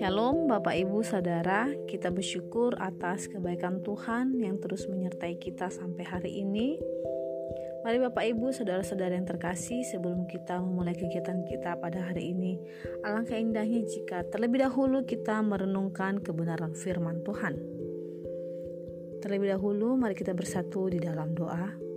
Shalom Bapak Ibu Saudara, kita bersyukur atas kebaikan Tuhan yang terus menyertai kita sampai hari ini. Mari Bapak Ibu Saudara-saudara yang terkasih, sebelum kita memulai kegiatan kita pada hari ini, alangkah indahnya jika terlebih dahulu kita merenungkan kebenaran firman Tuhan. Terlebih dahulu mari kita bersatu di dalam doa.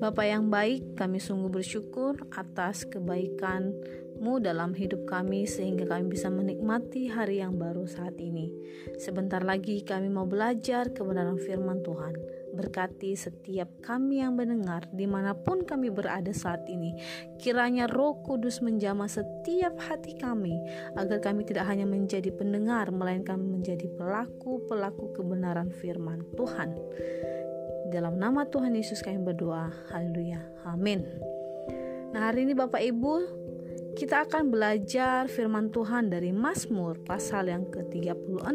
Bapak yang baik, kami sungguh bersyukur atas kebaikan mu dalam hidup kami sehingga kami bisa menikmati hari yang baru saat ini. Sebentar lagi kami mau belajar kebenaran firman Tuhan. Berkati setiap kami yang mendengar di mana pun kami berada saat ini. Kiranya roh kudus menjamah setiap hati kami agar kami tidak hanya menjadi pendengar melainkan menjadi pelaku-pelaku kebenaran firman Tuhan. Dalam nama Tuhan Yesus kami berdoa. Haleluya. Amin. Nah hari ini Bapak Ibu kita akan belajar firman Tuhan dari Mazmur pasal yang ke-36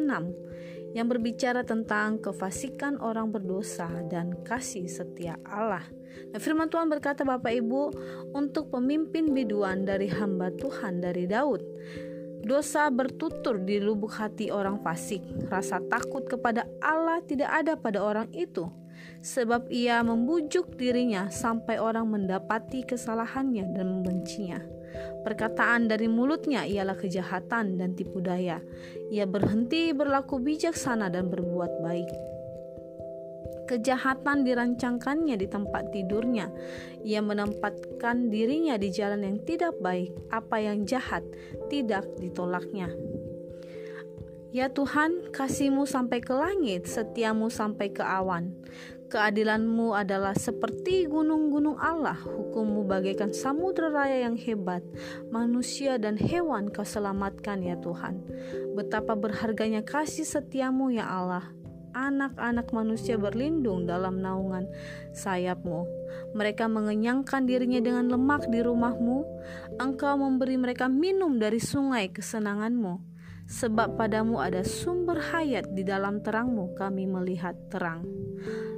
yang berbicara tentang kefasikan orang berdosa dan kasih setia Allah. Nah, firman Tuhan berkata Bapak Ibu untuk pemimpin biduan dari hamba Tuhan dari Daud. Dosa bertutur di lubuk hati orang fasik. Rasa takut kepada Allah tidak ada pada orang itu sebab ia membujuk dirinya sampai orang mendapati kesalahannya dan membencinya. Perkataan dari mulutnya ialah kejahatan dan tipu daya. Ia berhenti berlaku bijaksana dan berbuat baik. Kejahatan dirancangkannya di tempat tidurnya. Ia menempatkan dirinya di jalan yang tidak baik. Apa yang jahat tidak ditolaknya. Ya Tuhan, kasihmu sampai ke langit, setiamu sampai ke awan. Keadilanmu adalah seperti gunung-gunung Allah, hukummu bagaikan samudera raya yang hebat. Manusia dan hewan kau selamatkan ya Tuhan. Betapa berharganya kasih setiamu ya Allah. Anak-anak manusia berlindung dalam naungan sayapmu. Mereka mengenyangkan dirinya dengan lemak di rumahmu. Engkau memberi mereka minum dari sungai kesenanganmu sebab padamu ada sumber hayat di dalam terangmu kami melihat terang.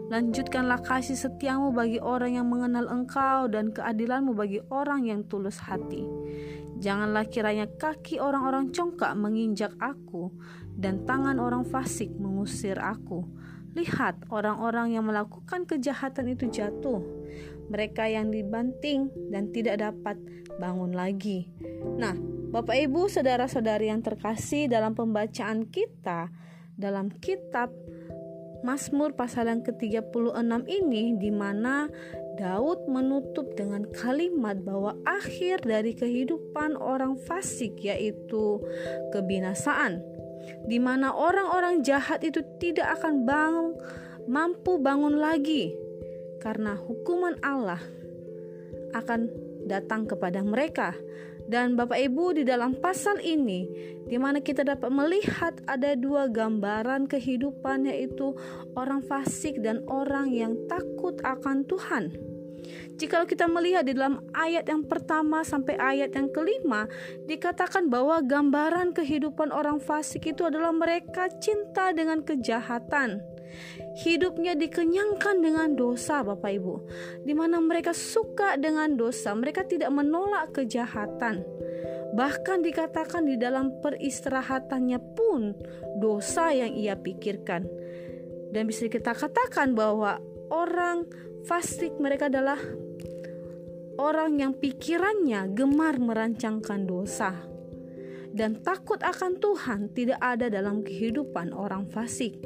Lanjutkanlah kasih setiamu bagi orang yang mengenal engkau dan keadilanmu bagi orang yang tulus hati. Janganlah kiranya kaki orang-orang congkak menginjak aku dan tangan orang fasik mengusir aku. Lihat orang-orang yang melakukan kejahatan itu jatuh. Mereka yang dibanting dan tidak dapat bangun lagi. Nah, Bapak Ibu, saudara-saudari yang terkasih dalam pembacaan kita dalam kitab Mazmur pasal yang ke-36 ini di mana Daud menutup dengan kalimat bahwa akhir dari kehidupan orang fasik yaitu kebinasaan. Di mana orang-orang jahat itu tidak akan bang, mampu bangun lagi karena hukuman Allah akan datang kepada mereka dan Bapak Ibu di dalam pasal ini di mana kita dapat melihat ada dua gambaran kehidupan yaitu orang fasik dan orang yang takut akan Tuhan. Jika kita melihat di dalam ayat yang pertama sampai ayat yang kelima dikatakan bahwa gambaran kehidupan orang fasik itu adalah mereka cinta dengan kejahatan. Hidupnya dikenyangkan dengan dosa Bapak Ibu. Di mana mereka suka dengan dosa mereka tidak menolak kejahatan. Bahkan dikatakan di dalam peristirahatannya pun dosa yang ia pikirkan. Dan bisa kita katakan bahwa orang fasik mereka adalah orang yang pikirannya gemar merancangkan dosa dan takut akan Tuhan tidak ada dalam kehidupan orang fasik.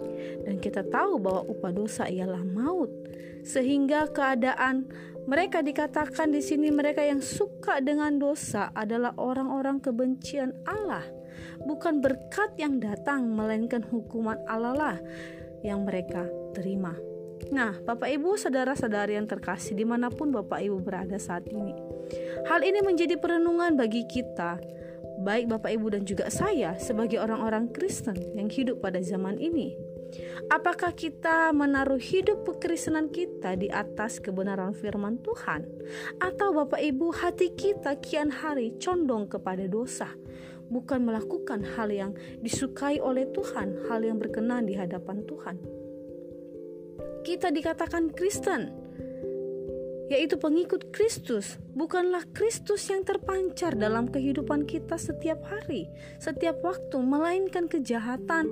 Dan kita tahu bahwa upah dosa ialah maut. Sehingga keadaan mereka dikatakan di sini mereka yang suka dengan dosa adalah orang-orang kebencian Allah. Bukan berkat yang datang melainkan hukuman Allah lah yang mereka terima. Nah, Bapak Ibu, saudara-saudari yang terkasih di mana pun Bapak Ibu berada saat ini. Hal ini menjadi perenungan bagi kita baik Bapak Ibu dan juga saya sebagai orang-orang Kristen yang hidup pada zaman ini. Apakah kita menaruh hidup kekristenan kita di atas kebenaran firman Tuhan? Atau Bapak Ibu hati kita kian hari condong kepada dosa, bukan melakukan hal yang disukai oleh Tuhan, hal yang berkenan di hadapan Tuhan? Kita dikatakan Kristen, yaitu pengikut Kristus, bukanlah Kristus yang terpancar dalam kehidupan kita setiap hari, setiap waktu, melainkan kejahatan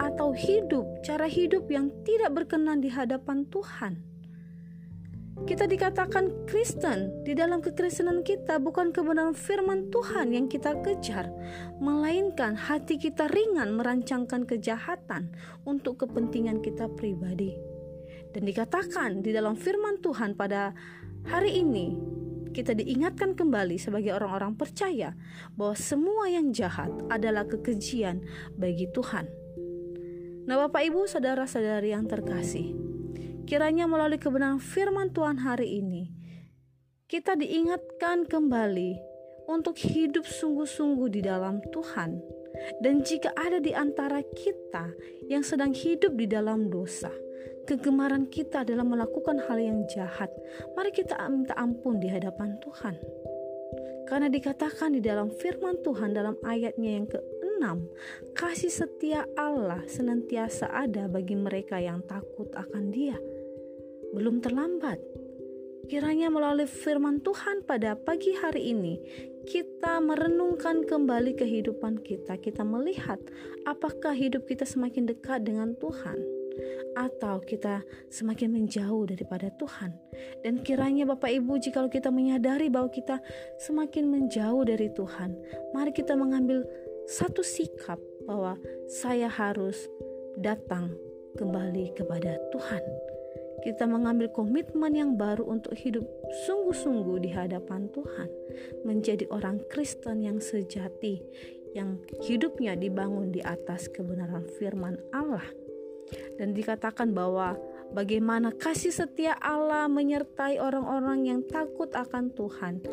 atau hidup, cara hidup yang tidak berkenan di hadapan Tuhan. Kita dikatakan Kristen di dalam kekristenan kita bukan kebenaran firman Tuhan yang kita kejar, melainkan hati kita ringan merancangkan kejahatan untuk kepentingan kita pribadi. Dan dikatakan di dalam firman Tuhan pada hari ini kita diingatkan kembali sebagai orang-orang percaya bahwa semua yang jahat adalah kekejian bagi Tuhan. Nah, Bapak Ibu, saudara-saudari yang terkasih, kiranya melalui kebenaran firman Tuhan hari ini, kita diingatkan kembali untuk hidup sungguh-sungguh di dalam Tuhan. Dan jika ada di antara kita yang sedang hidup di dalam dosa, kegemaran kita adalah melakukan hal yang jahat, mari kita minta ampun di hadapan Tuhan. Karena dikatakan di dalam firman Tuhan dalam ayatnya yang ke-6, kasih setia Allah senantiasa ada bagi mereka yang takut akan Dia. Belum terlambat. Kiranya melalui firman Tuhan pada pagi hari ini, kita merenungkan kembali kehidupan kita. Kita melihat apakah hidup kita semakin dekat dengan Tuhan atau kita semakin menjauh daripada Tuhan. Dan kiranya Bapak Ibu jika kita menyadari bahwa kita semakin menjauh dari Tuhan, mari kita mengambil satu sikap bahwa saya harus datang kembali kepada Tuhan. Kita mengambil komitmen yang baru untuk hidup sungguh-sungguh di hadapan Tuhan, menjadi orang Kristen yang sejati, yang hidupnya dibangun di atas kebenaran firman Allah dan dikatakan bahwa bagaimana kasih setia Allah menyertai orang-orang yang takut akan Tuhan.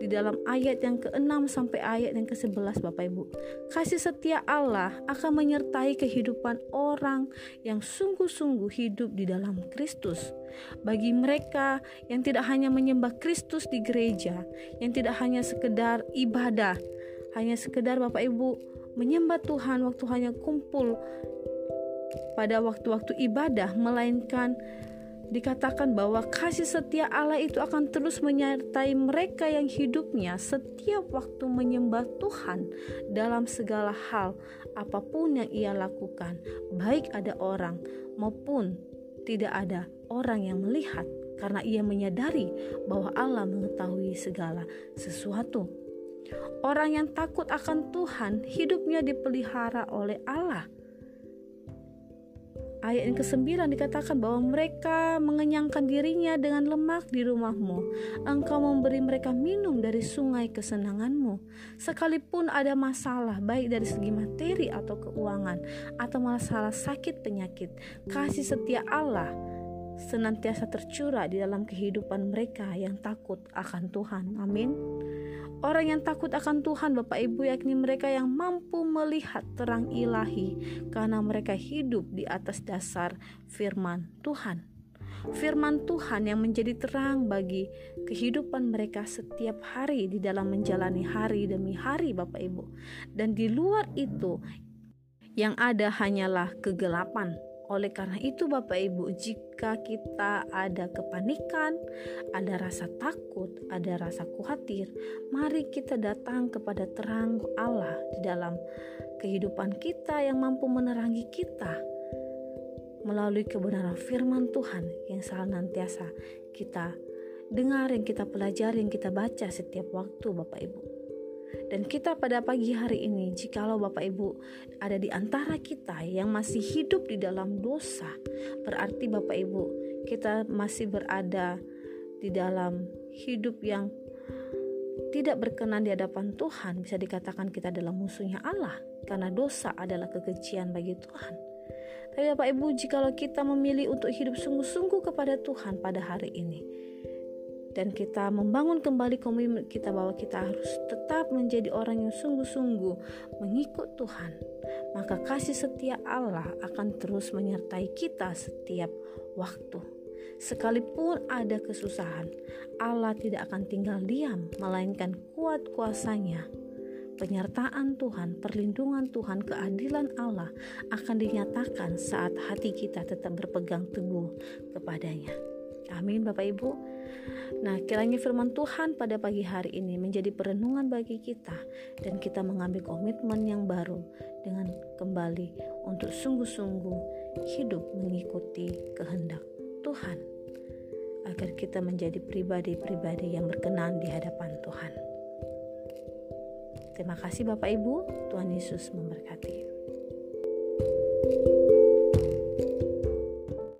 Di dalam ayat yang ke-6 sampai ayat yang ke-11 Bapak Ibu. Kasih setia Allah akan menyertai kehidupan orang yang sungguh-sungguh hidup di dalam Kristus. Bagi mereka yang tidak hanya menyembah Kristus di gereja, yang tidak hanya sekedar ibadah, hanya sekedar Bapak Ibu menyembah Tuhan waktu hanya kumpul pada waktu-waktu ibadah, melainkan dikatakan bahwa kasih setia Allah itu akan terus menyertai mereka yang hidupnya setiap waktu menyembah Tuhan dalam segala hal apa pun yang ia lakukan, baik ada orang maupun tidak ada orang yang melihat karena ia menyadari bahwa Allah mengetahui segala sesuatu. Orang yang takut akan Tuhan, hidupnya dipelihara oleh Allah Ayat yang ke-9 dikatakan bahwa mereka mengenyangkan dirinya dengan lemak di rumahmu. Engkau memberi mereka minum dari sungai kesenanganmu. Sekalipun ada masalah baik dari segi materi atau keuangan atau masalah sakit penyakit, kasih setia Allah senantiasa tercurah di dalam kehidupan mereka yang takut akan Tuhan. Amin. Orang yang takut akan Tuhan, Bapak Ibu, yakni mereka yang mampu melihat terang ilahi, karena mereka hidup di atas dasar firman Tuhan. Firman Tuhan yang menjadi terang bagi kehidupan mereka setiap hari di dalam menjalani hari demi hari, Bapak Ibu, dan di luar itu yang ada hanyalah kegelapan oleh karena itu, Bapak Ibu, jika kita ada kepanikan, ada rasa takut, ada rasa khawatir, mari kita datang kepada terang Allah di dalam kehidupan kita yang mampu menerangi kita melalui kebenaran firman Tuhan yang senantiasa kita dengar, yang kita pelajari, yang kita baca setiap waktu, Bapak Ibu. Dan kita pada pagi hari ini, jikalau Bapak Ibu ada di antara kita yang masih hidup di dalam dosa, berarti Bapak Ibu kita masih berada di dalam hidup yang tidak berkenan di hadapan Tuhan, bisa dikatakan kita adalah musuhnya Allah, karena dosa adalah kekejian bagi Tuhan. Tapi Bapak Ibu, jikalau kita memilih untuk hidup sungguh-sungguh kepada Tuhan pada hari ini, dan kita membangun kembali komitmen kita bahwa kita harus tetap menjadi orang yang sungguh-sungguh mengikut Tuhan, maka kasih setia Allah akan terus menyertai kita setiap waktu. Sekalipun ada kesusahan, Allah tidak akan tinggal diam, melainkan kuat kuasanya. Penyertaan Tuhan, perlindungan Tuhan, keadilan Allah akan dinyatakan saat hati kita tetap berpegang teguh kepadanya. Amin, Bapak Ibu. Nah, kiranya firman Tuhan pada pagi hari ini menjadi perenungan bagi kita, dan kita mengambil komitmen yang baru dengan kembali untuk sungguh-sungguh hidup mengikuti kehendak Tuhan, agar kita menjadi pribadi-pribadi yang berkenan di hadapan Tuhan. Terima kasih, Bapak Ibu. Tuhan Yesus memberkati. thank you